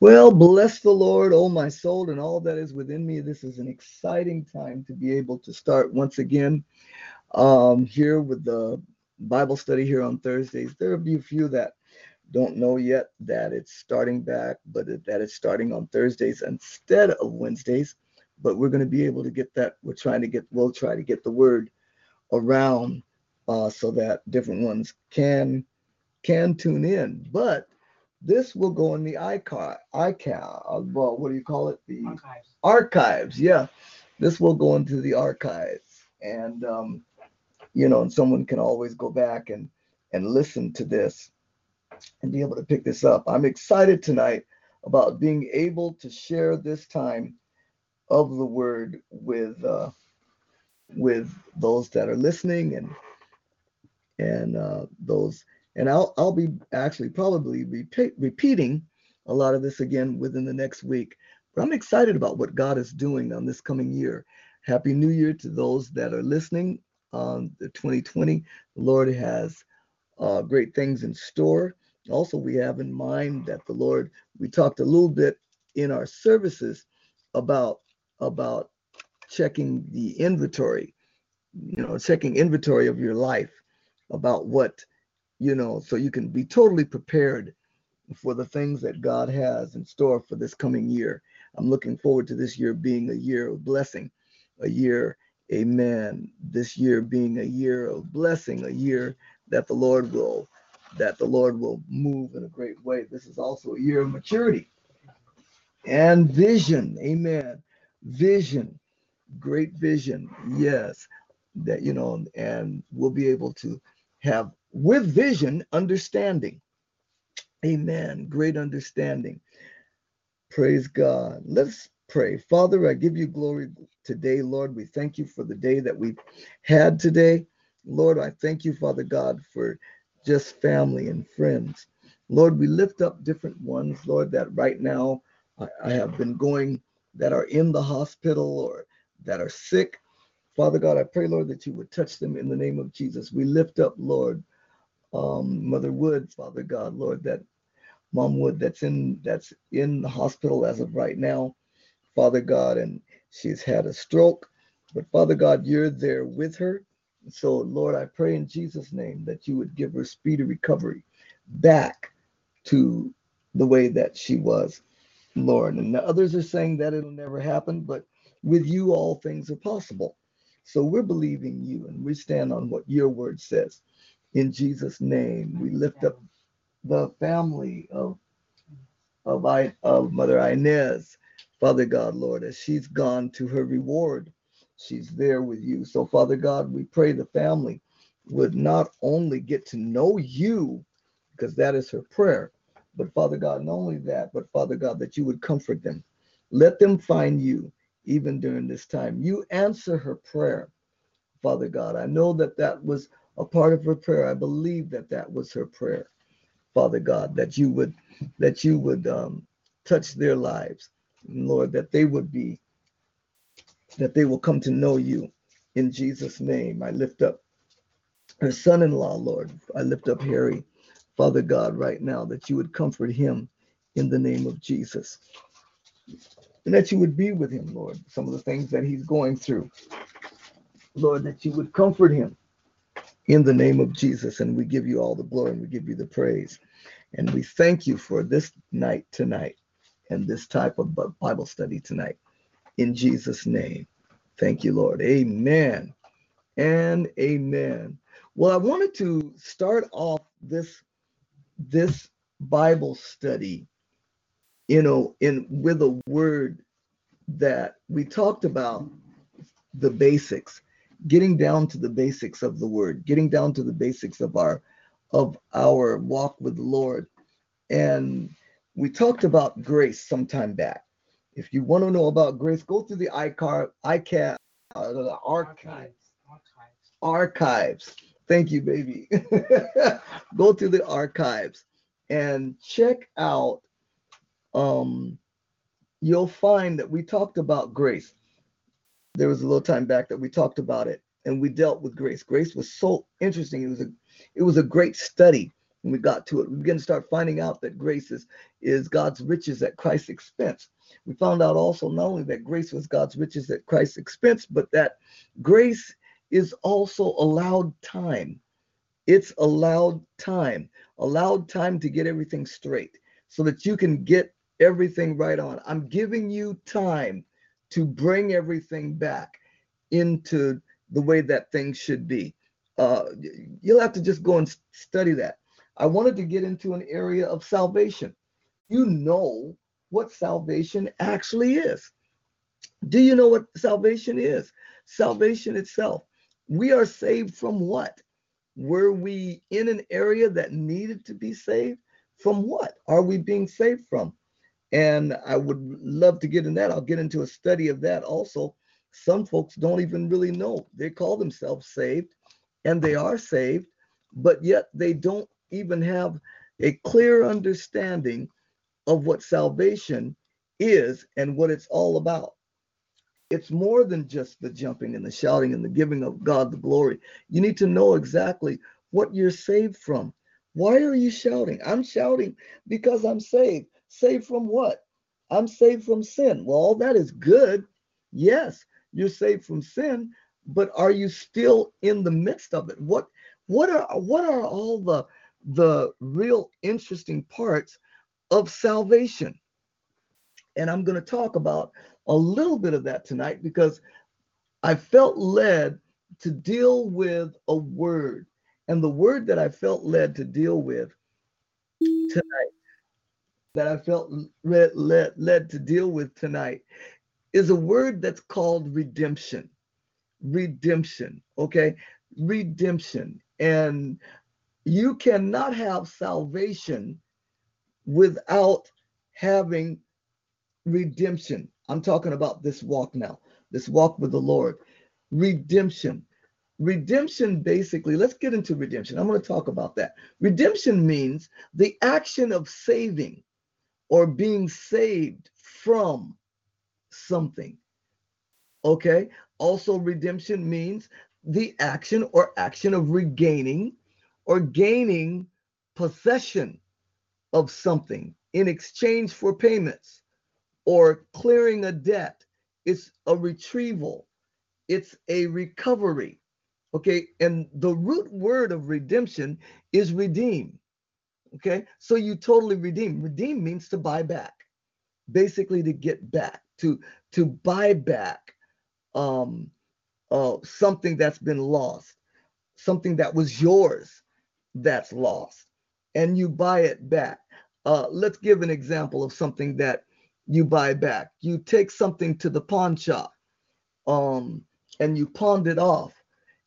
Well, bless the Lord, oh my soul, and all that is within me. This is an exciting time to be able to start once again um, here with the Bible study here on Thursdays. There will be a few that don't know yet that it's starting back, but that it's starting on Thursdays instead of Wednesdays. But we're going to be able to get that. We're trying to get, we'll try to get the word around uh, so that different ones can can tune in. But this will go in the iCar, iCal, uh, well, what do you call it? The archives. Archives, yeah. This will go into the archives, and um, you know, and someone can always go back and and listen to this and be able to pick this up. I'm excited tonight about being able to share this time of the word with uh, with those that are listening and and uh, those and I'll I'll be actually probably repeat, repeating a lot of this again within the next week. But I'm excited about what God is doing on this coming year. Happy New Year to those that are listening on the 2020. The Lord has uh, great things in store. Also, we have in mind that the Lord. We talked a little bit in our services about about checking the inventory. You know, checking inventory of your life about what you know, so you can be totally prepared for the things that God has in store for this coming year. I'm looking forward to this year being a year of blessing, a year, amen, this year being a year of blessing, a year that the Lord will that the Lord will move in a great way. This is also a year of maturity and vision. Amen. Vision, great vision. Yes. That you know, and we'll be able to have with vision understanding. Amen. Great understanding. Praise God. Let's pray. Father, I give you glory today, Lord. We thank you for the day that we've had today. Lord, I thank you, Father God, for just family and friends. Lord, we lift up different ones, Lord, that right now I, I have been going that are in the hospital or that are sick. Father God, I pray, Lord, that you would touch them in the name of Jesus. We lift up, Lord, um, Mother Wood, Father God, Lord, that Mom Wood that's in that's in the hospital as of right now, Father God, and she's had a stroke. But Father God, you're there with her. So, Lord, I pray in Jesus' name that you would give her speedy recovery back to the way that she was, Lord. And the others are saying that it'll never happen, but with you, all things are possible. So we're believing you and we stand on what your word says. In Jesus' name, we lift up the family of of, I, of Mother Inez, Father God, Lord, as she's gone to her reward she's there with you. So, Father God, we pray the family would not only get to know you, because that is her prayer, but Father God, not only that, but Father God, that you would comfort them. Let them find you even during this time. You answer her prayer, Father God. I know that that was a part of her prayer. I believe that that was her prayer, Father God, that you would that you would um, touch their lives, Lord, that they would be that they will come to know you. In Jesus' name, I lift up her son in law, Lord. I lift up Harry, Father God, right now, that you would comfort him in the name of Jesus. And that you would be with him, Lord, some of the things that he's going through. Lord, that you would comfort him in the name of Jesus. And we give you all the glory and we give you the praise. And we thank you for this night tonight and this type of Bible study tonight in Jesus' name. Thank you, Lord. Amen and amen. Well, I wanted to start off this this Bible study, you know, in with a word that we talked about the basics, getting down to the basics of the word, getting down to the basics of our of our walk with the Lord. and we talked about grace some time back. If you want to know about grace, go through the iCar, iCat, uh, the archives. Archives. Archives. Thank you, baby. go through the archives and check out. Um, you'll find that we talked about grace. There was a little time back that we talked about it, and we dealt with grace. Grace was so interesting. It was a, it was a great study when we got to it. We began to start finding out that grace is, is God's riches at Christ's expense. We found out also not only that grace was God's riches at Christ's expense, but that grace is also allowed time. It's allowed time, allowed time to get everything straight so that you can get everything right on. I'm giving you time to bring everything back into the way that things should be. Uh, you'll have to just go and study that. I wanted to get into an area of salvation. You know what salvation actually is. Do you know what salvation is? Salvation itself. We are saved from what? Were we in an area that needed to be saved? From what are we being saved from? And I would love to get in that. I'll get into a study of that also. Some folks don't even really know. They call themselves saved and they are saved, but yet they don't even have a clear understanding of what salvation is and what it's all about. It's more than just the jumping and the shouting and the giving of God the glory. You need to know exactly what you're saved from. Why are you shouting? I'm shouting because I'm saved. Saved from what? I'm saved from sin. Well, all that is good. Yes, you're saved from sin, but are you still in the midst of it? What what are what are all the the real interesting parts of salvation. And I'm going to talk about a little bit of that tonight because I felt led to deal with a word. And the word that I felt led to deal with tonight, that I felt led, led, led to deal with tonight, is a word that's called redemption. Redemption, okay? Redemption. And you cannot have salvation without having redemption. I'm talking about this walk now, this walk with the Lord. Redemption. Redemption basically, let's get into redemption. I'm going to talk about that. Redemption means the action of saving or being saved from something. Okay. Also, redemption means the action or action of regaining or gaining possession of something in exchange for payments or clearing a debt. It's a retrieval, it's a recovery. Okay, and the root word of redemption is redeem. Okay, so you totally redeem. Redeem means to buy back, basically to get back, to to buy back um, uh, something that's been lost, something that was yours that's lost and you buy it back. Uh, let's give an example of something that you buy back. You take something to the pawn shop um, and you pawned it off.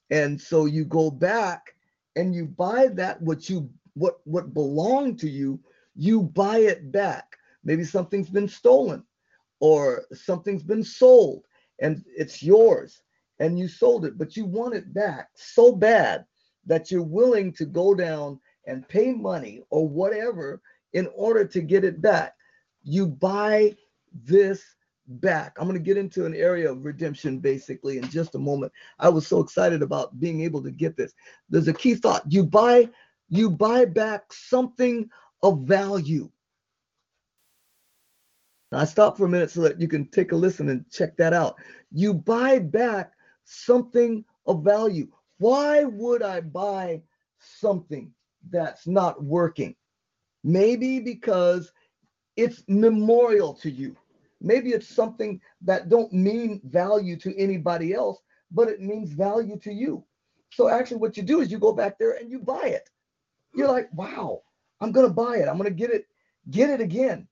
And so you go back and you buy that what you what what belonged to you, you buy it back. Maybe something's been stolen or something's been sold and it's yours and you sold it, but you want it back so bad that you're willing to go down and pay money or whatever in order to get it back. You buy this back. I'm going to get into an area of redemption basically in just a moment. I was so excited about being able to get this. There's a key thought. You buy you buy back something of value. Now, I stop for a minute so that you can take a listen and check that out. You buy back something of value. Why would I buy something that's not working? Maybe because it's memorial to you. Maybe it's something that don't mean value to anybody else, but it means value to you. So actually what you do is you go back there and you buy it. You're like, "Wow, I'm to buy it. I'm to get it get it again.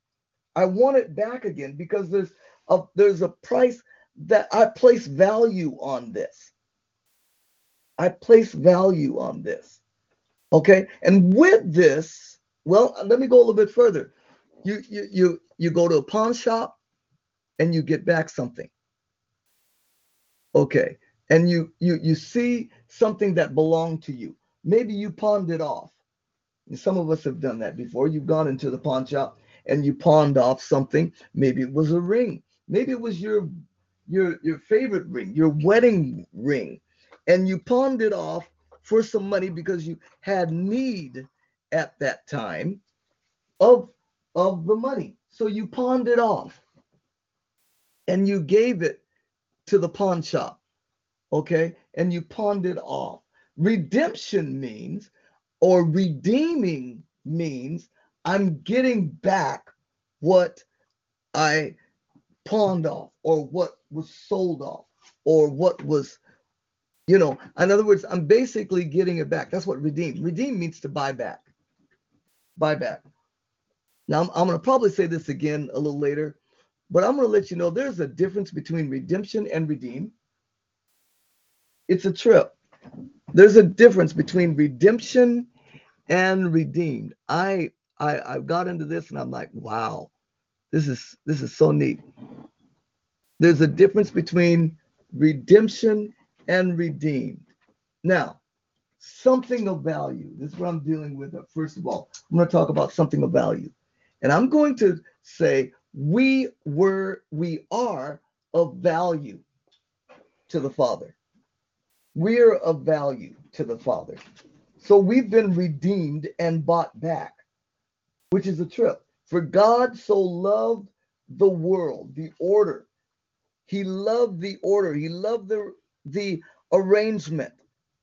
I want it back again because there's a there's a price that I place value on this. I place value on this. Okay. And with this, Well, let me go a little bit further. You you you you go to a pawn shop and you get back something. Okay. And you you you see something that belonged to you. Maybe you pawned it off. Some of us have done that before. You've gone into the pawn shop and you pawned off something. Maybe it was a ring. Maybe it was your your your favorite ring, your wedding ring, and you pawned it off for some money because you had need at that time of of the money. So you pawned it off and you gave it to the pawn shop. Okay? And you pawned it off. Redemption means or redeeming means I'm getting back what I pawned off or what was sold off or what was you know in other words i'm basically getting it back. That's what redeem redeem means to buy back buy back. Now i'm, I'm going to probably say this again a little later but i'm going to let you know there's a difference between redemption and redeem. It's a trip. There's a difference between redemption and redeemed i i i got into this and i'm like wow this is this is so neat there's a difference between redemption and redeemed. Now, something of value. This is what I'm dealing with. First of all, I'm going to talk about something of value. And I'm going to say we were, we are of value to the Father. We're of value to the Father. So we've been redeemed and bought back, which is a trip. For God so loved the world, the order, he loved the order. He loved the, the arrangement.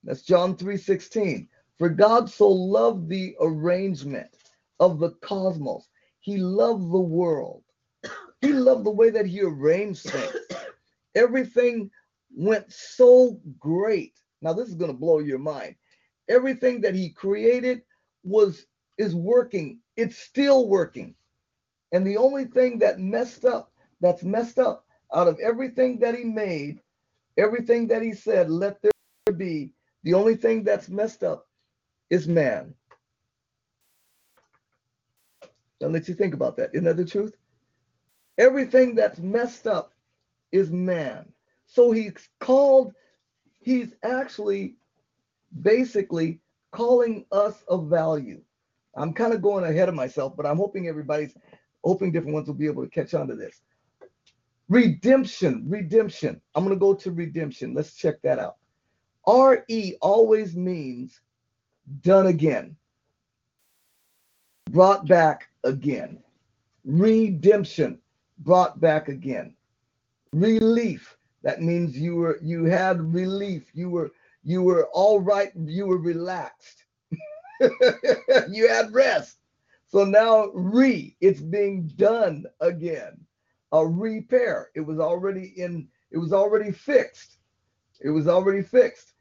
That's John 3:16. For God so loved the arrangement of the cosmos. He loved the world. He loved the way that he arranged things. Everything went so great. Now this is going to blow your mind. Everything that he created was is working. It's still working. And the only thing that messed up, that's messed up out of everything that he made, everything that he said, let there be, the only thing that's messed up is man. I'll let you think about that. Isn't that the truth? Everything that's messed up is man. So he's called, he's actually basically calling us of value. I'm kind of going ahead of myself, but I'm hoping everybody's hoping different ones will be able to catch on to this. Redemption, redemption. I'm going to go to redemption. Let's check that out. RE always means done again, brought back again. Redemption, brought back again. Relief, that means you were you had relief. You were you were all right, you were relaxed. you had rest. So now re, it's being done again a repair. It was already in, it was already fixed. It was already fixed.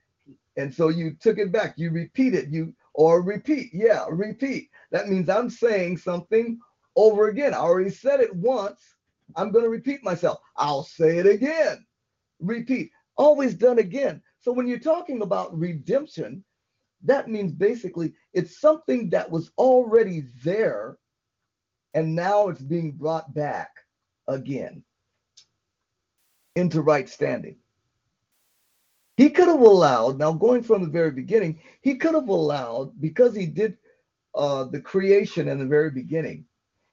And so you took it back, you repeat it, you or repeat. Yeah, repeat. That means I'm saying something over again. I already said it once. I'm going to repeat myself. I'll say it again. Repeat. Always done again. So when you're talking about redemption, that means basically it's something that was already there and now it's being brought back again into right standing. He could have allowed, now going from the very beginning, he could have allowed, because he did uh, the creation in the very beginning,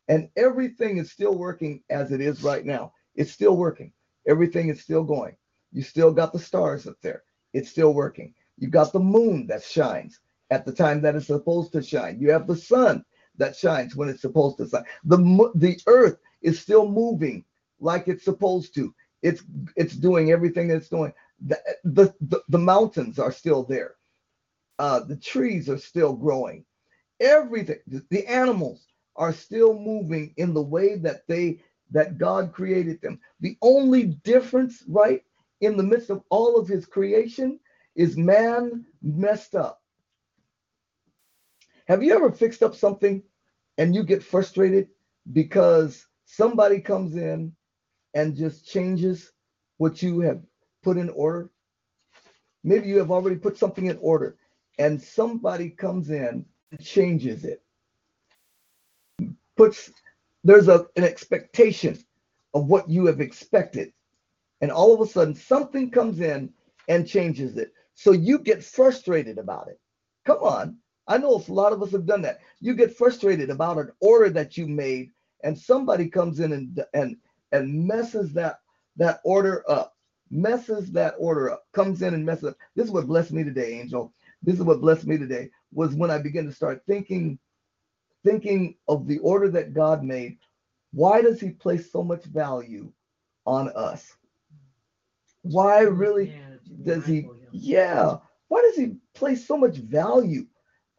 and everything is still working as it is right now. It's still working. Everything is still going. You still got the stars up there. It's still working. You've got the moon that shines at the time that it's supposed to shine. You have the sun that shines when it's supposed to shine. The the earth is still moving like it's supposed to. It's it's doing everything it's doing. The, the, the, the mountains are still there. Uh, the trees are still growing. Everything, the animals are still moving in the way that they that God created them. The only difference, right, in the midst of all of his creation is man messed up. Have you ever fixed up something and you get frustrated because somebody comes in and just changes what you have put in order. Maybe you have already put something in order and somebody comes in and changes it. puts there's a, an expectation of what you have expected. And all of a sudden, something comes in and changes it. So you get frustrated about it. Come on. I know a lot of us have done that. You get frustrated about an order that you made, and somebody comes in and and and messes that that order up, messes that order up, comes in and messes up. This is what blessed me today, Angel. This is what blessed me today was when I began to start thinking, thinking of the order that God made. Why does He place so much value on us? Why really does He? Yeah. Why does He place so much value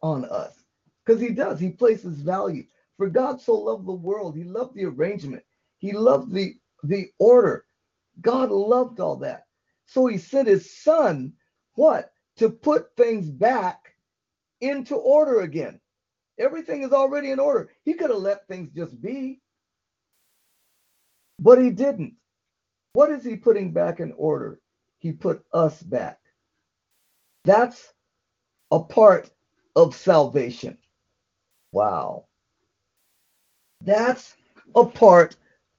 on us? Because He does. He places value. For God so loved the world, He loved the arrangement. He loved the the order. God loved all that. So he sent his son, what? To put things back into order again. Everything is already in order. He could have let things just be, but he didn't. What is he putting back in order? He put us back. That's a part of salvation. Wow. That's a part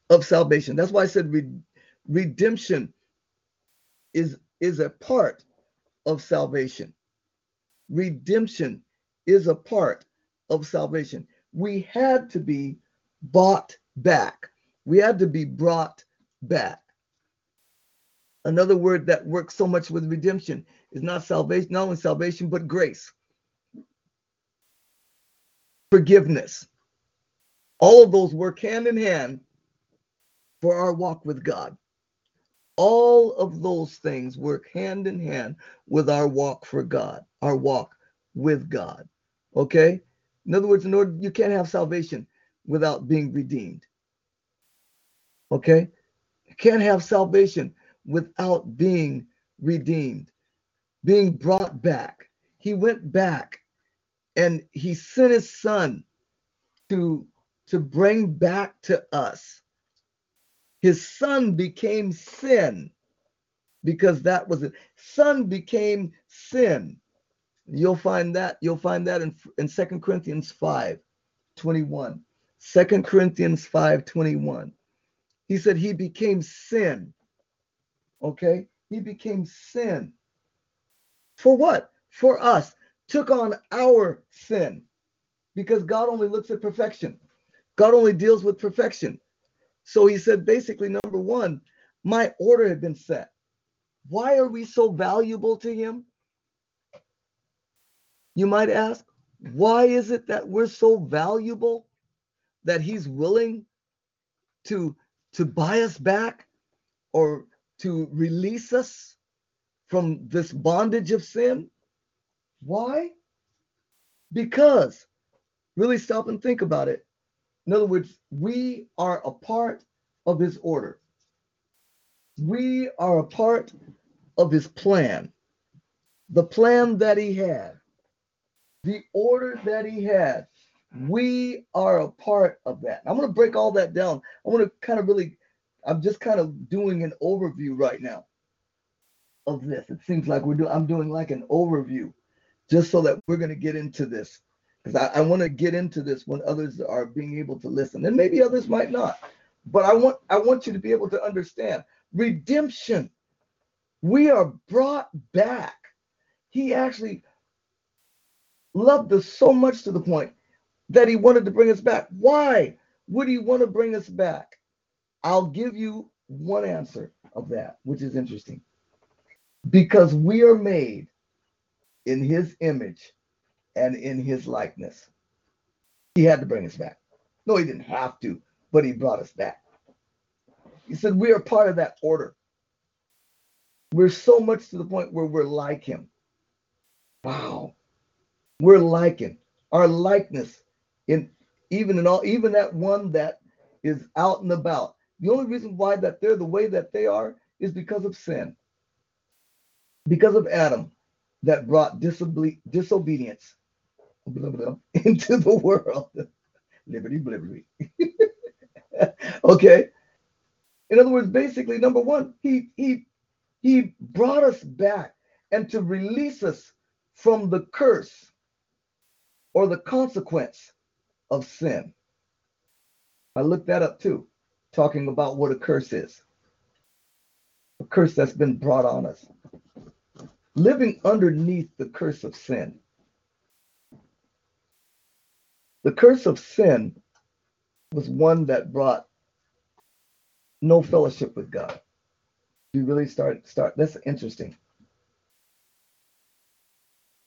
of salvation. That's why I said re- redemption is is a part of salvation. Redemption is a part of salvation. We had to be bought back. We had to be brought back. Another word that works so much with redemption is not salvation, not only salvation, but grace, forgiveness. All of those work hand in hand for our walk with God. All of those things work hand in hand with our walk for God, our walk with God. Okay? In other words, in order you can't have salvation without being redeemed. Okay? You can't have salvation without being redeemed, being brought back. He went back and he sent his son to to bring back to us his son became sin because that was it. Son became sin. You'll find that you'll find that in, in 2 Corinthians 5 21. 2 Corinthians 5 21. He said he became sin. Okay? He became sin. For what? For us. Took on our sin. Because God only looks at perfection. God only deals with perfection. So he said, basically, number one, my order had been set. Why are we so valuable to him? You might ask, why is it that we're so valuable that he's willing to, to buy us back or to release us from this bondage of sin? Why? Because, really stop and think about it. In other words, we are a part of his order. We are a part of his plan. The plan that he had, the order that he had, we are a part of that. I'm going to break all that down. I want to kind of really, I'm just kind of doing an overview right now of this. It seems like we're doing, I'm doing like an overview just so that we're going to get into this because I, I want to get into this when others are being able to listen, and maybe others might not. But I want I want you to be able to understand redemption. We are brought back. He actually loved us so much to the point that he wanted to bring us back. Why would he want to bring us back? I'll give you one answer of that, which is interesting. Because we are made in his image and in his likeness. He had to bring us back. No, he didn't have to, but he brought us back. He said, We are part of that order. We're so much to the point where we're like him. Wow. We're like him. Our likeness in even in all, even that one that is out and about. The only reason why that they're the way that they are is because of sin. Because of Adam that brought disobe- disobedience blah, blah, into the world. Liberty, liberty. okay. In other words, basically, number one, he he he brought us back and to release us from the curse or the consequence of sin. I looked that up too, talking about what a curse is. A curse that's been brought on us. Living underneath the curse of sin. The curse of sin was one that brought no fellowship with God. You really start start that's interesting.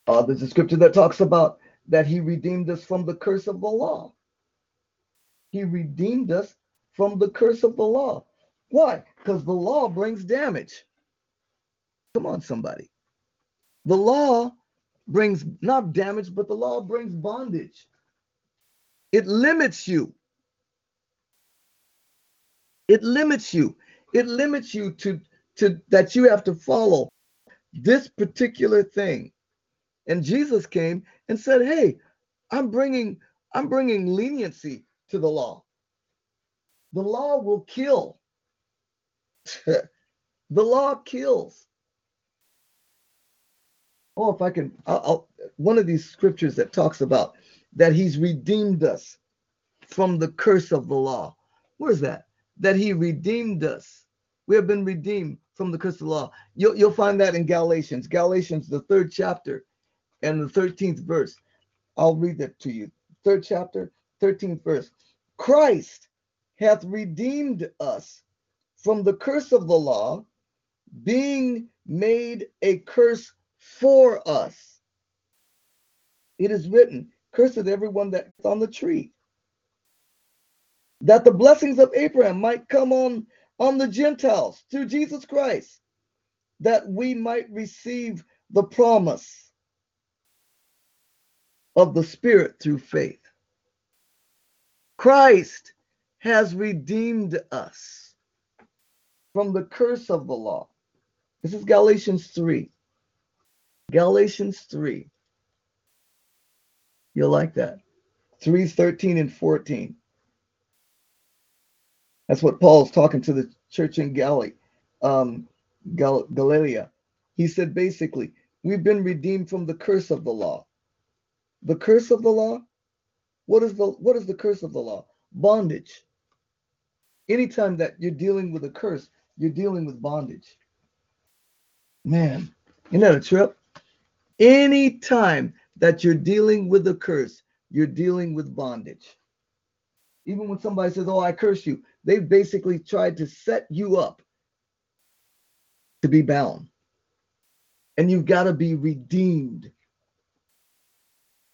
Uh, there's a scripture that talks about that he redeemed us from the curse of the law. He redeemed us from the curse of the law. Why? Because the law brings damage. Come on, somebody. The law brings not damage, but the law brings bondage. It limits you. It limits you. It limits you to, to that you have to follow this particular thing. And Jesus came and said, "Hey, I'm bringing I'm bringing leniency to the law. The law will kill. the law kills. Oh, if I can, I'll, I'll, one of these scriptures that talks about that He's redeemed us from the curse of the law. Where's that? That He redeemed us. We have been redeemed from the curse of the law. You'll, you'll find that in Galatians, Galatians, the third chapter and the 13th verse. I'll read that to you. Third chapter, 13th verse. Christ hath redeemed us from the curse of the law, being made a curse for us. It is written, Cursed everyone that's on the tree, that the blessings of Abraham might come on, on the Gentiles through Jesus Christ, that we might receive the promise of the Spirit through faith. Christ has redeemed us from the curse of the law. This is Galatians 3. Galatians 3. You'll like that. 3 13 and 14. That's what Paul's talking to the church in Galilee, um, Gal-. He said basically, we've been redeemed from the curse of the law. The curse of the law? What is the what is the curse of the law? Bondage. Anytime that you're dealing with a curse, you're dealing with bondage. Man, isn't that a trip? Anytime that you're dealing with a curse, you're dealing with bondage. Even when somebody says, Oh, I curse you, they've basically tried to set you up to be bound. And you've got to be redeemed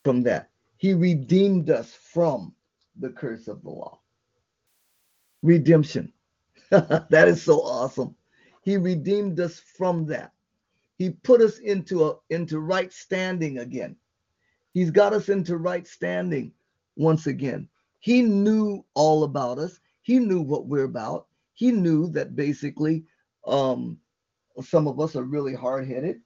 from that. He redeemed us from the curse of the law. Redemption. that is so awesome. He redeemed us from that. He put us into a into right standing again. He's got us into right standing once again. He knew all about us. He knew what we're about. He knew that basically um, some of us are really hard-headed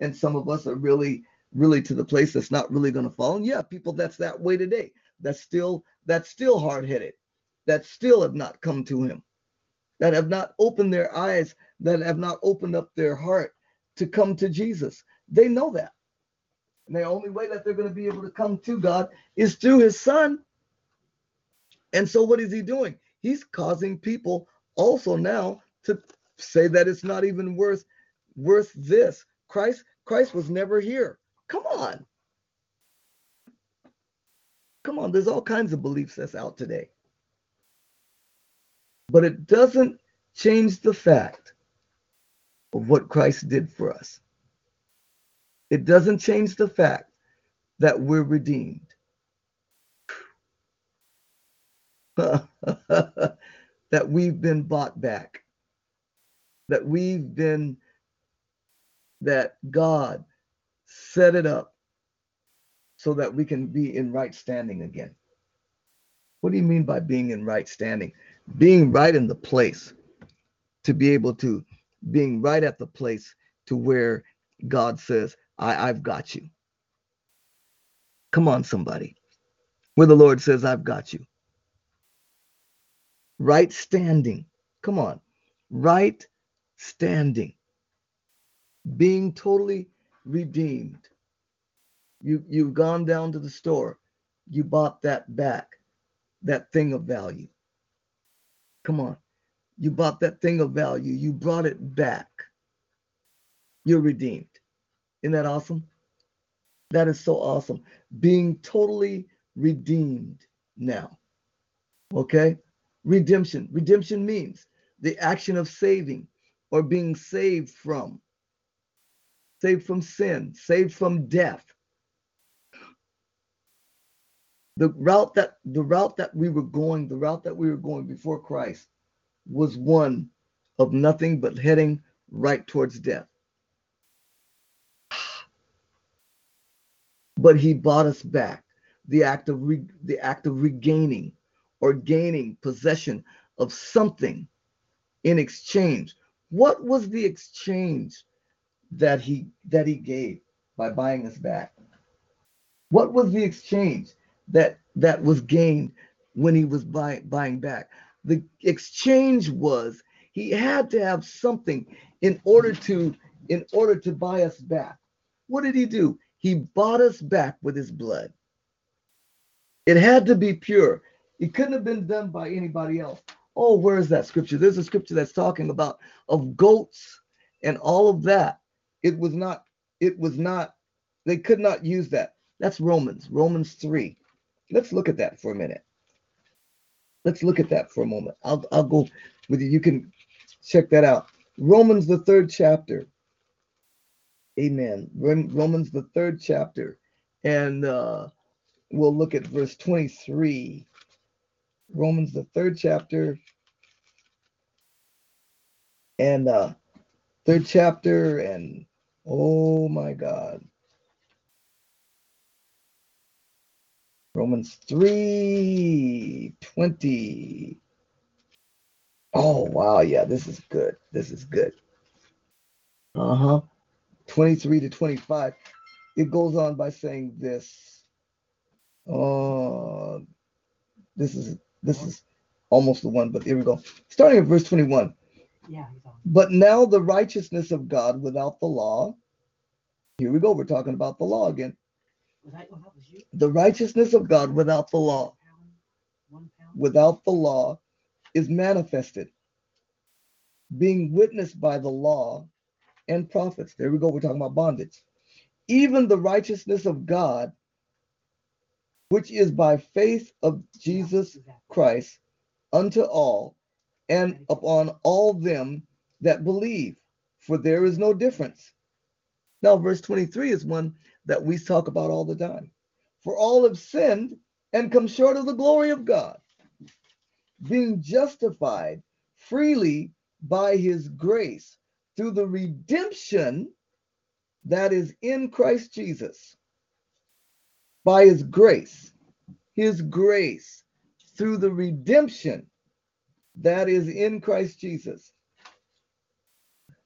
and some of us are really really to the place that's not really going to fall. And yeah, people that's that way today. That's still that's still hard-headed. That still have not come to him. That have not opened their eyes, that have not opened up their heart to come to Jesus. They know that. And the only way that they're going to be able to come to God is through his son. And so what is he doing? He's causing people also now to say that it's not even worth worth this. Christ Christ was never here. Come on. Come on, there's all kinds of beliefs that's out today. But it doesn't change the fact of what Christ did for us. It doesn't change the fact that we're redeemed. that we've been bought back. That we've been, that God set it up so that we can be in right standing again. What do you mean by being in right standing? Being right in the place to be able to, being right at the place to where God says, I, I've got you. Come on, somebody. Where the Lord says, I've got you. Right standing. Come on. Right standing. Being totally redeemed. You you've gone down to the store, you bought that back, that thing of value. Come on. You bought that thing of value. You brought it back. You're redeemed. Isn't that awesome? That is so awesome. Being totally redeemed now. Okay? Redemption. Redemption means the action of saving or being saved from. Saved from sin, saved from death. The route that the route that we were going, the route that we were going before Christ was one of nothing but heading right towards death. But he bought us back. The act of re, the act of regaining or gaining possession of something in exchange. What was the exchange that he that he gave by buying us back? What was the exchange that that was gained when he was buy, buying back? The exchange was he had to have something in order to in order to buy us back. What did he do? He bought us back with his blood. It had to be pure. It couldn't have been done by anybody else. Oh, where is that scripture? There's a scripture that's talking about of goats and all of that. It was not, it was not, they could not use that. That's Romans, Romans 3. Let's look at that for a minute. Let's look at that for a moment. I'll, I'll go with you. You can check that out. Romans, the third chapter. Amen. Romans, the third chapter. And uh, we'll look at verse 23. Romans, the third chapter. And uh, third chapter. And oh my God. Romans 3 20. Oh, wow. Yeah, this is good. This is good. Uh huh. 23 to 25, it goes on by saying this. Uh, this is this is almost the one, but here we go. Starting at verse 21. Yeah, but now the righteousness of God without the law. Here we go. We're talking about the law again. The righteousness of God without the law. Without the law is manifested, being witnessed by the law and prophets. There we go. We're talking about bondage. Even the righteousness of God, which is by faith of Jesus Christ unto all and upon all them that believe, for there is no difference. Now, verse 23 is one that we talk about all the time. For all have sinned and come short of the glory of God, being justified freely by his grace through the redemption that is in Christ Jesus by his grace, his grace through the redemption that is in Christ Jesus,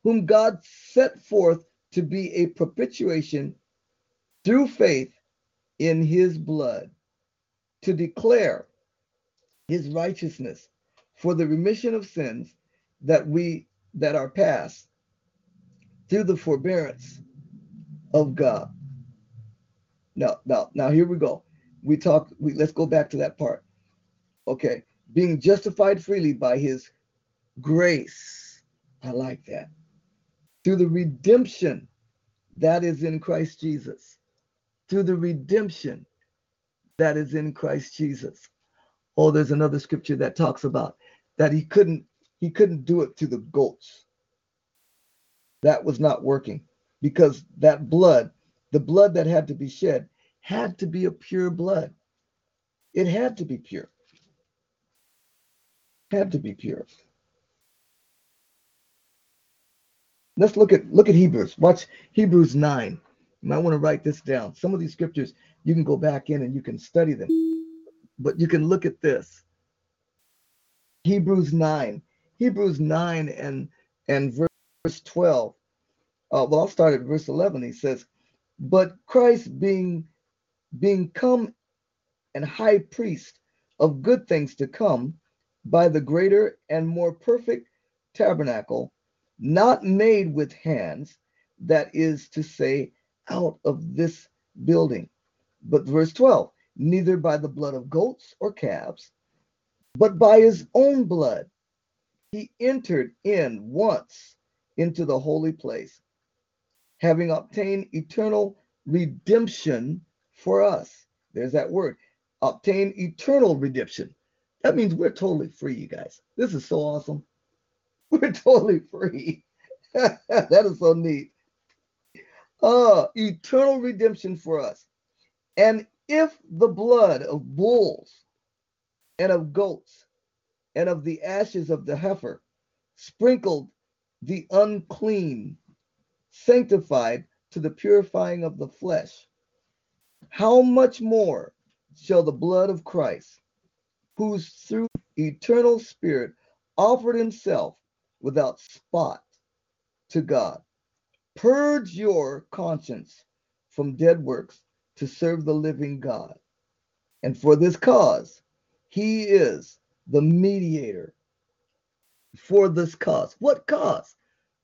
whom God set forth to be a propitiation through faith in his blood, to declare his righteousness for the remission of sins that we that are past through the forbearance of God. Now, now, now here we go. We talk, we let's go back to that part. Okay, being justified freely by his grace. I like that. Through the redemption that is in Christ Jesus. Through the redemption that is in Christ Jesus. Oh, there's another scripture that talks about that he couldn't he couldn't do it to the goats that was not working because that blood, the blood that had to be shed, had to be a pure blood. It had to be pure. Had to be pure. Let's look at look at Hebrews. Watch Hebrews 9. You might want to write this down. Some of these scriptures you can go back in and you can study them. But you can look at this. Hebrews 9. Hebrews 9 and and verse verse 12. Uh, well, I'll start at verse 11. He says, But Christ being being come and high priest of good things to come by the greater and more perfect tabernacle, not made with hands, that is to say, out of this building. But verse 12, neither by the blood of goats or calves, but by his own blood, he entered in once into the holy place, having obtained eternal redemption for us. There's that word, obtain eternal redemption. That means we're totally free, you guys. This is so awesome. We're totally free. that is so neat. Uh, eternal redemption for us. And if the blood of bulls and of goats and of the ashes of the heifer sprinkled the unclean, sanctified to the purifying of the flesh, how much more shall the blood of Christ, who's through eternal spirit offered himself without spot to God, purge your conscience from dead works to serve the living God. And for this cause, he is the mediator for this cause. What cause?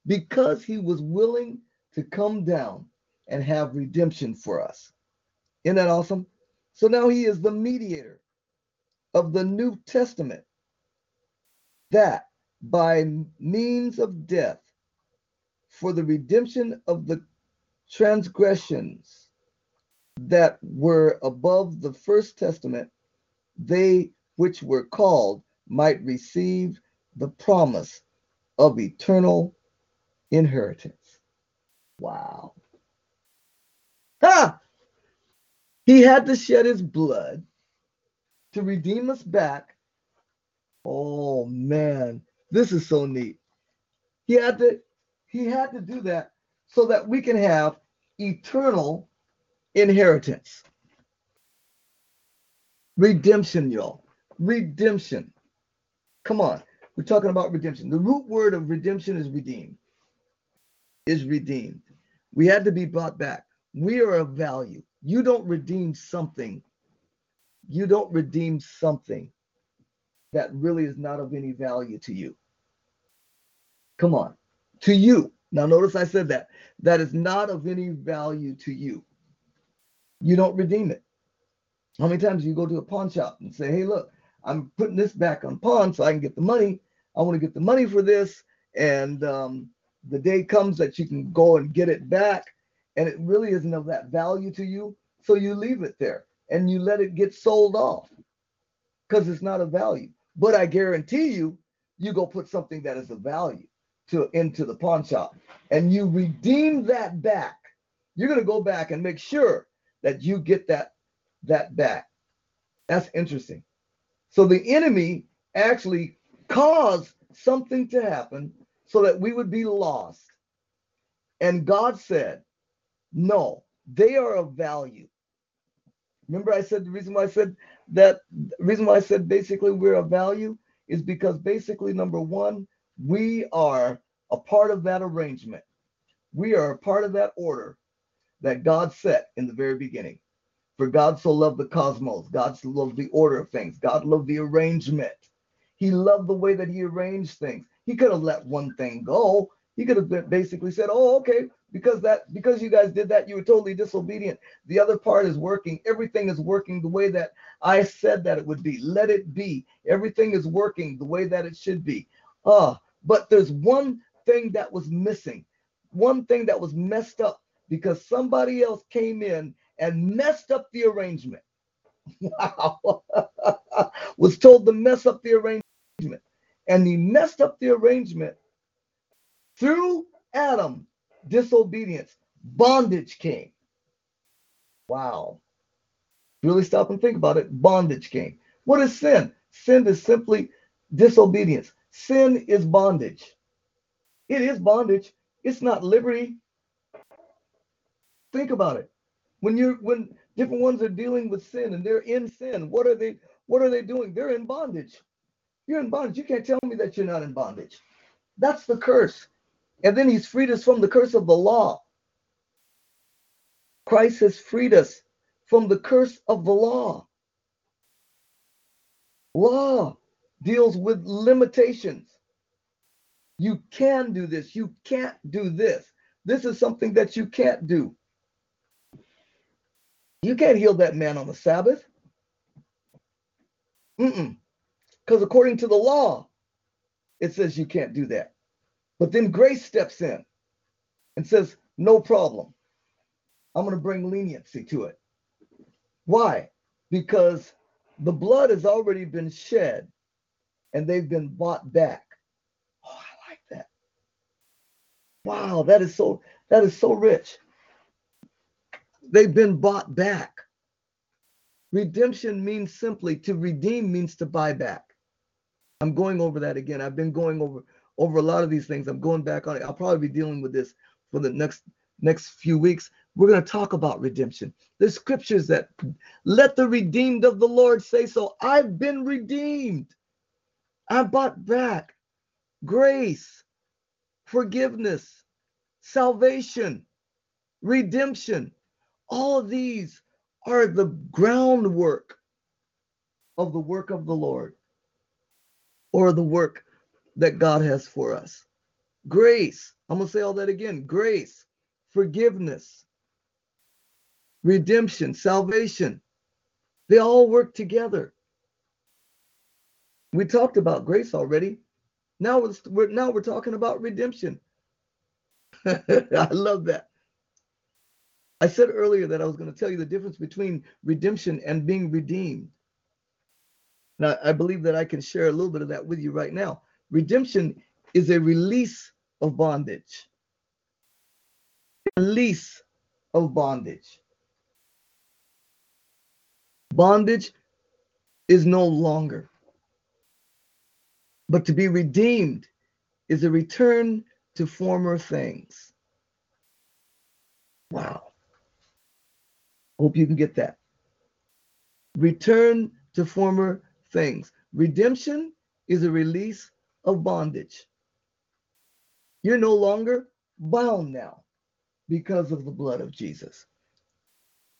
Because he was willing to come down and have redemption for us. Isn't that awesome? So now he is the mediator of the New Testament that by means of death for the redemption of the transgressions that were above the first testament, they which were called might receive the promise of eternal inheritance. Wow. Ha! He had to shed his blood to redeem us back. Oh man, this is so neat. He had to he had to do that so that we can have eternal inheritance. Redemption, y'all. Redemption. Come on. We're talking about redemption. The root word of redemption is redeemed. Is redeemed. We had to be brought back. We are of value. You don't redeem something. You don't redeem something that really is not of any value to you. Come on. To you. Now, notice I said that. That is not of any value to you. You don't redeem it. How many times you go to a pawn shop and say, hey, look, I'm putting this back on pawn so I can get the money. I want to get the money for this. And um, the day comes that you can go and get it back. And it really isn't of that value to you. So you leave it there and you let it get sold off because it's not a value. But I guarantee you, you go put something that is of value to into the pawn shop and you redeem that back. You're going to go back and make sure that you get that that back. That's interesting. So the enemy actually caused something to happen so that we would be lost. And God said, No, they are of value. Remember, I said the reason why I said that, reason why I said basically we're a value is because basically, number one, we are a part of that arrangement. We are a part of that order that God set in the very beginning. For God so loved the cosmos. God so loved the order of things. God loved the arrangement. He loved the way that he arranged things. He could have let one thing go. He could have basically said, "Oh, okay, because that because you guys did that, you were totally disobedient. The other part is working. Everything is working the way that I said that it would be. Let it be. Everything is working the way that it should be. Ah, but there's one thing that was missing. One thing that was messed up because somebody else came in and messed up the arrangement. Wow. was told to mess up the arrangement. And he messed up the arrangement through Adam, disobedience. Bondage came. Wow. Really stop and think about it. Bondage came. What is sin? Sin is simply disobedience. Sin is bondage. It is bondage. It's not liberty. Think about it. When you're when different ones are dealing with sin and they're in sin, what are they what are they doing? They're in bondage. You're in bondage. You can't tell me that you're not in bondage. That's the curse. And then he's freed us from the curse of the law. Christ has freed us from the curse of the law. Law deals with limitations. You can do this. You can't do this. This is something that you can't do. You can't heal that man on the Sabbath. Because according to the law, it says you can't do that. But then grace steps in and says, no problem. I'm going to bring leniency to it. Why? Because the blood has already been shed and they've been bought back. Oh, I like that. Wow, that is so that is so rich. They've been bought back. Redemption means simply to redeem means to buy back. I'm going over that again. I've been going over over a lot of these things. I'm going back on it. I'll probably be dealing with this for the next next few weeks. We're going to talk about redemption. There's scriptures that let the redeemed of the Lord say so. I've been redeemed. I bought back grace, forgiveness, salvation, redemption. All of these are the groundwork of the work of the Lord or the work that God has for us. Grace, I'm going to say all that again grace, forgiveness, redemption, salvation. They all work together. We talked about grace already. Now we're now we're talking about redemption. I love that. I said earlier that I was going to tell you the difference between redemption and being redeemed. Now, I believe that I can share a little bit of that with you right now. Redemption is a release of bondage. Release of bondage. Bondage is no longer. But to be redeemed is a return to former things. Wow. Hope you can get that. Return to former things. Redemption is a release of bondage. You're no longer bound now because of the blood of Jesus.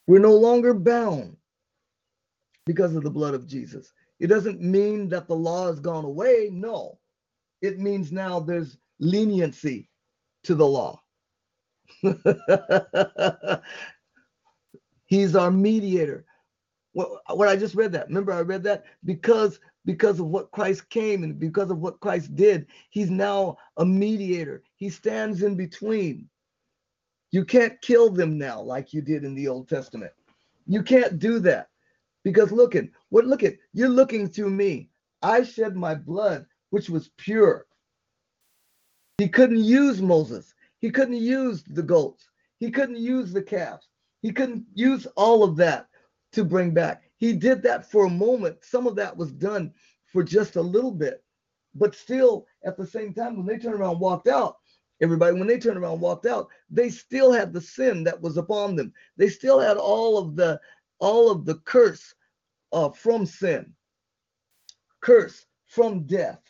We're no longer bound because of the blood of Jesus. It doesn't mean that the law has gone away. No, it means now there's leniency to the law. He's our mediator. What, what I just read that. Remember, I read that because because of what Christ came and because of what Christ did. He's now a mediator. He stands in between. You can't kill them now like you did in the Old Testament. You can't do that because looking, what look at you're looking through me. I shed my blood, which was pure. He couldn't use Moses. He couldn't use the goats. He couldn't use the calves. He couldn't use all of that to bring back. He did that for a moment. Some of that was done for just a little bit. But still, at the same time, when they turned around walked out, everybody, when they turned around walked out, they still had the sin that was upon them. They still had all of the all of the curse uh, from sin, curse from death.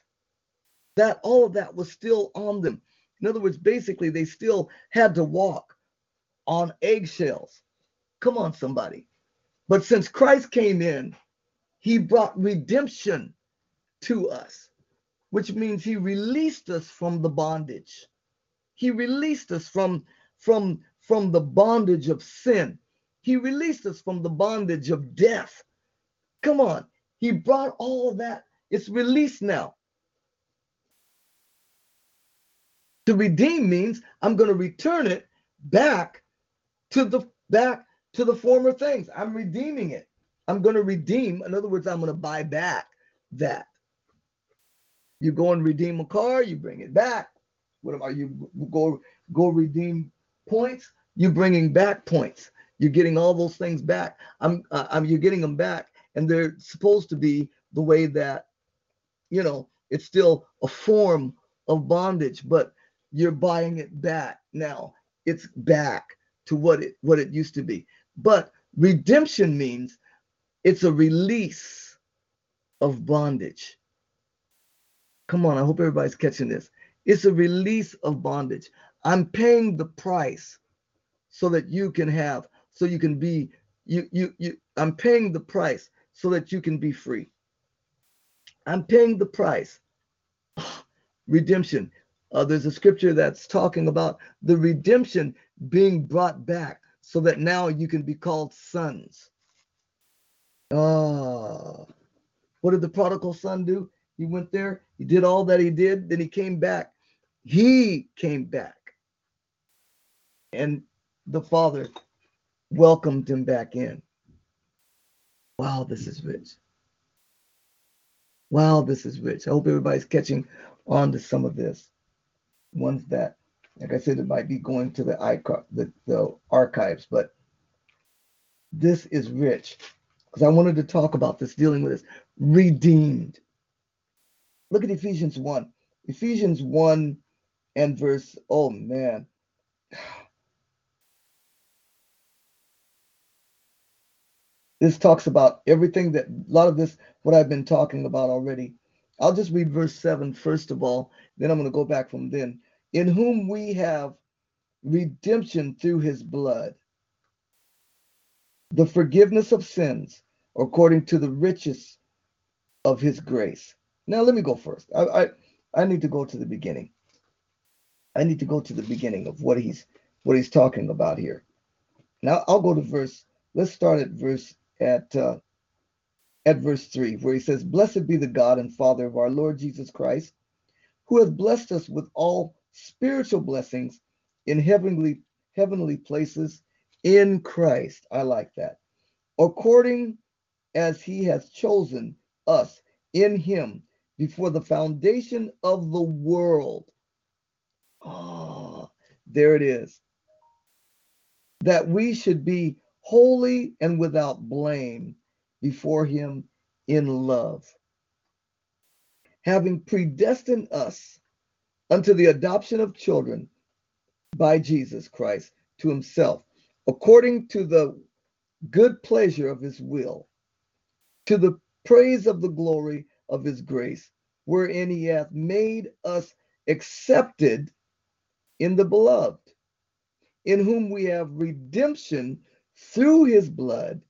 That all of that was still on them. In other words, basically, they still had to walk on eggshells. Come on, somebody. But since Christ came in, he brought redemption to us, which means he released us from the bondage. He released us from, from, from the bondage of sin. He released us from the bondage of death. Come on. He brought all that. It's released now. To redeem means I'm going to return it back to the back to the former things. I'm redeeming it. I'm going to redeem. In other words, I'm going to buy back that. You go and redeem a car, you bring it back. What about you go go redeem points? You're bringing back points. You're getting all those things back. I'm uh, I'm you're getting them back, and they're supposed to be the way that, you know, it's still a form of bondage, but you're buying it back now. It's back to what it what it used to be. But redemption means it's a release of bondage. Come on, I hope everybody's catching this. It's a release of bondage. I'm paying the price so that you can have, so you can be, you, you, you, I'm paying the price so that you can be free. I'm paying the price. Redemption. Uh, there's a scripture that's talking about the redemption being brought back so that now you can be called sons. Ah, what did the prodigal son do? He went there, he did all that he did, then he came back. He came back. And the Father welcomed him back in. Wow, this is rich. Wow, this is rich. I hope everybody's catching on to some of this. Ones that, like I said, it might be going to the, the, the archives, but this is rich because I wanted to talk about this, dealing with this. Redeemed. Look at Ephesians 1. Ephesians 1 and verse, oh man. This talks about everything that, a lot of this, what I've been talking about already. I'll just read verse 7 first of all, then I'm going to go back from then. In whom we have redemption through his blood, the forgiveness of sins according to the riches of his grace. Now let me go first. I, I I need to go to the beginning. I need to go to the beginning of what he's what he's talking about here. Now I'll go to verse. Let's start at verse at uh, at verse three, where he says, "Blessed be the God and Father of our Lord Jesus Christ, who has blessed us with all spiritual blessings in heavenly heavenly places in Christ." I like that. According as He has chosen us in Him before the foundation of the world. Oh, there it is. That we should be holy and without blame before Him in love. Having predestined us unto the adoption of children by Jesus Christ to Himself, according to the good pleasure of His will, to the praise of the glory of his grace, wherein he hath made us accepted in the beloved, in whom we have redemption through his blood,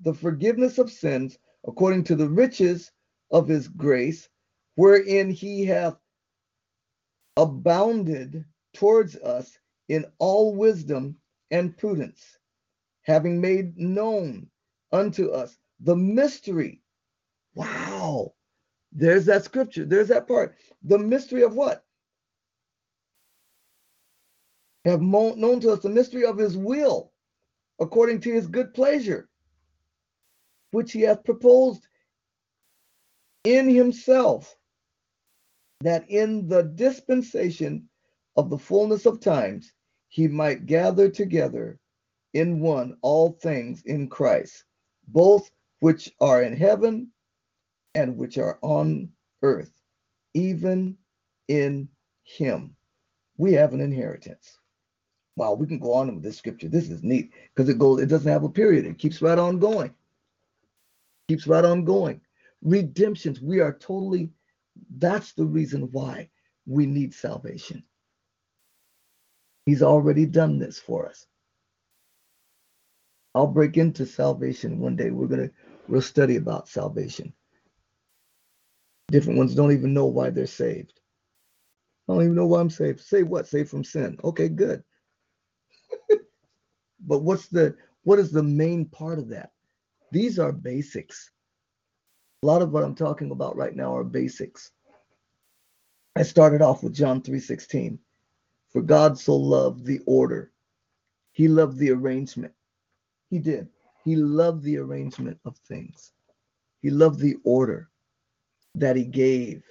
the forgiveness of sins, according to the riches of his grace, wherein he hath abounded towards us in all wisdom and prudence, having made known unto us the mystery. Wow there's that scripture. There's that part. The mystery of what? Have known to us the mystery of his will, according to his good pleasure, which he hath proposed in himself, that in the dispensation of the fullness of times he might gather together in one all things in Christ, both which are in heaven and which are on earth, even in him. We have an inheritance. Wow, we can go on with this scripture. This is neat because it goes, it doesn't have a period. It keeps right on going. Keeps right on going. Redemptions, we are totally, that's the reason why we need salvation. He's already done this for us. I'll break into salvation one day. We're gonna we'll study about salvation. Different ones don't even know why they're saved. I don't even know why I'm saved. Say what? Saved from sin. Okay, good. but what's the what is the main part of that? These are basics. A lot of what I'm talking about right now are basics. I started off with John 3:16. For God so loved the order. He loved the arrangement. He did. He loved the arrangement of things. He loved the order that he gave.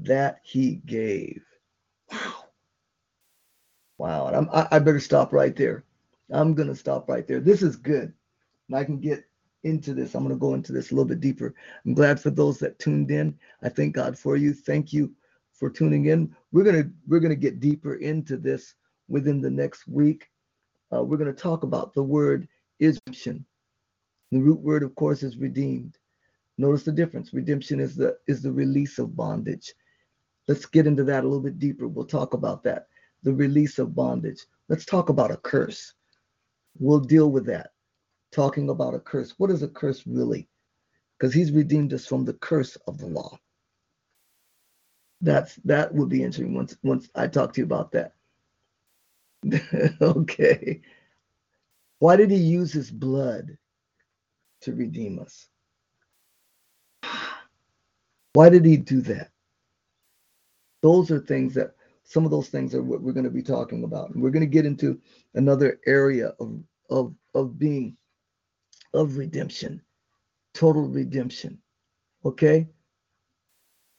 That he gave. Wow. Wow. And I'm, I, I better stop right there. I'm going to stop right there. This is good. And I can get into this. I'm going to go into this a little bit deeper. I'm glad for those that tuned in. I thank God for you. Thank you for tuning in. We're going to we're going to get deeper into this within the next week. Uh, we're going to talk about the word redemption. The root word, of course, is redeemed. Notice the difference. Redemption is the is the release of bondage. Let's get into that a little bit deeper. We'll talk about that. The release of bondage. Let's talk about a curse. We'll deal with that. Talking about a curse. What is a curse really? Because he's redeemed us from the curse of the law. That's that would be interesting once once I talk to you about that. okay. Why did he use his blood to redeem us? Why did he do that? Those are things that some of those things are what we're going to be talking about. And we're going to get into another area of of of being of redemption, total redemption. Okay?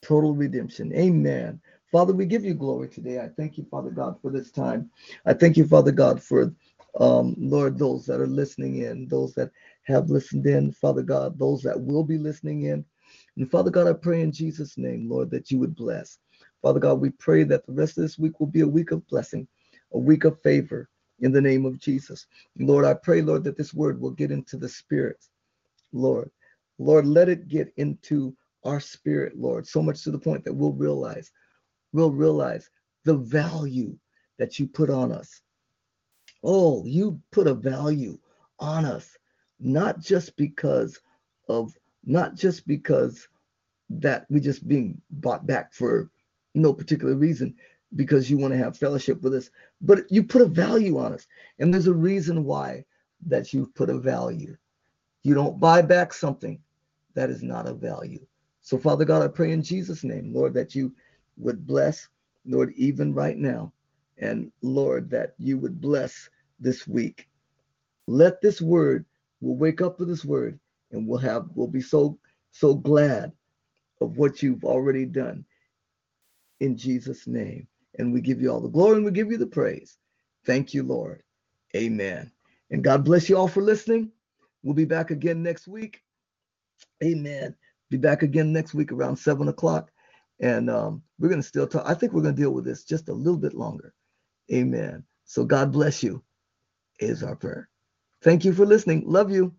Total redemption. Amen. Father, we give you glory today. I thank you, Father God, for this time. I thank you, Father God, for um, Lord, those that are listening in, those that have listened in, Father God, those that will be listening in. And Father God, I pray in Jesus' name, Lord, that you would bless. Father God, we pray that the rest of this week will be a week of blessing, a week of favor in the name of Jesus. Lord, I pray, Lord, that this word will get into the spirit, Lord. Lord, let it get into our spirit, Lord, so much to the point that we'll realize, we'll realize the value that you put on us. Oh, you put a value on us, not just because of, not just because that we just being bought back for no particular reason, because you want to have fellowship with us, but you put a value on us. And there's a reason why that you put a value. You don't buy back something that is not of value. So, Father God, I pray in Jesus' name, Lord, that you would bless, Lord, even right now. And Lord, that you would bless this week. Let this word, we'll wake up with this word and we'll have, we'll be so, so glad of what you've already done in Jesus' name. And we give you all the glory and we give you the praise. Thank you, Lord. Amen. And God bless you all for listening. We'll be back again next week. Amen. Be back again next week around seven o'clock. And um, we're going to still talk. I think we're going to deal with this just a little bit longer. Amen. So God bless you, is our prayer. Thank you for listening. Love you.